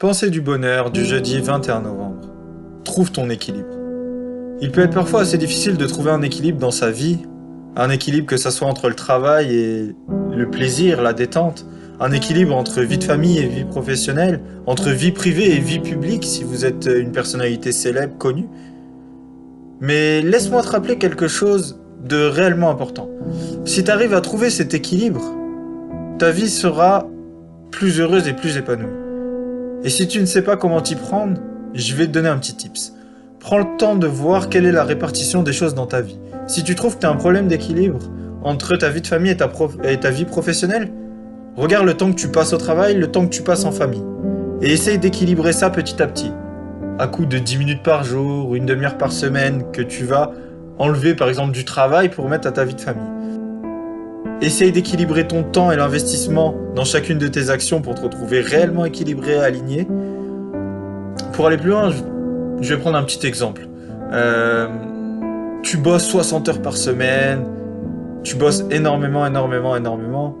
Pensée du bonheur du jeudi 21 novembre. Trouve ton équilibre. Il peut être parfois assez difficile de trouver un équilibre dans sa vie, un équilibre que ce soit entre le travail et le plaisir, la détente, un équilibre entre vie de famille et vie professionnelle, entre vie privée et vie publique si vous êtes une personnalité célèbre, connue. Mais laisse-moi te rappeler quelque chose de réellement important. Si tu arrives à trouver cet équilibre, ta vie sera plus heureuse et plus épanouie. Et si tu ne sais pas comment t'y prendre, je vais te donner un petit tips. Prends le temps de voir quelle est la répartition des choses dans ta vie. Si tu trouves que tu as un problème d'équilibre entre ta vie de famille et ta, vie professionnelle, regarde le temps que tu passes au travail, le temps que tu passes en famille. Et essaye d'équilibrer ça petit à petit. À coup de 10 minutes par jour ou une demi-heure par semaine que tu vas enlever par exemple du travail pour mettre à ta vie de famille. Essaye d'équilibrer ton temps et l'investissement dans chacune de tes actions pour te retrouver réellement équilibré et aligné. Pour aller plus loin, je vais prendre un petit exemple. Euh, tu bosses 60 heures par semaine, tu bosses énormément, énormément, énormément,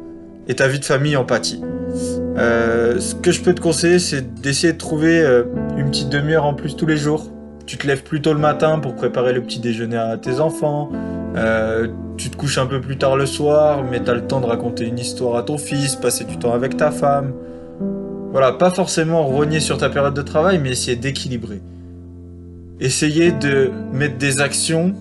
et ta vie de famille en pâtit. Euh, ce que je peux te conseiller, c'est d'essayer de trouver euh, une petite demi-heure en plus tous les jours. Tu te lèves plus tôt le matin pour préparer le petit déjeuner à tes enfants. Euh, tu te couches un peu plus tard le soir, mais tu as le temps de raconter une histoire à ton fils, passer du temps avec ta femme. Voilà, pas forcément rogner sur ta période de travail, mais essayer d'équilibrer. Essayer de mettre des actions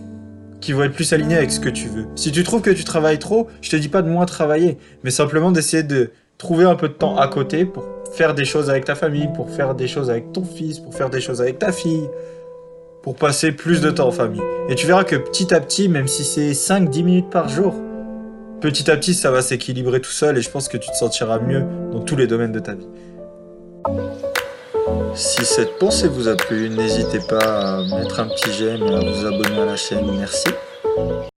qui vont être plus alignées avec ce que tu veux. Si tu trouves que tu travailles trop, je te dis pas de moins travailler, mais simplement d'essayer de trouver un peu de temps à côté pour faire des choses avec ta famille, pour faire des choses avec ton fils, pour faire des choses avec ta fille, pour passer plus de temps en famille. Et tu verras que petit à petit, même si c'est 5-10 minutes par jour, petit à petit ça va s'équilibrer tout seul et je pense que tu te sentiras mieux dans tous les domaines de ta vie. Si cette pensée vous a plu, n'hésitez pas à mettre un petit j'aime à vous abonner à la chaîne. Merci.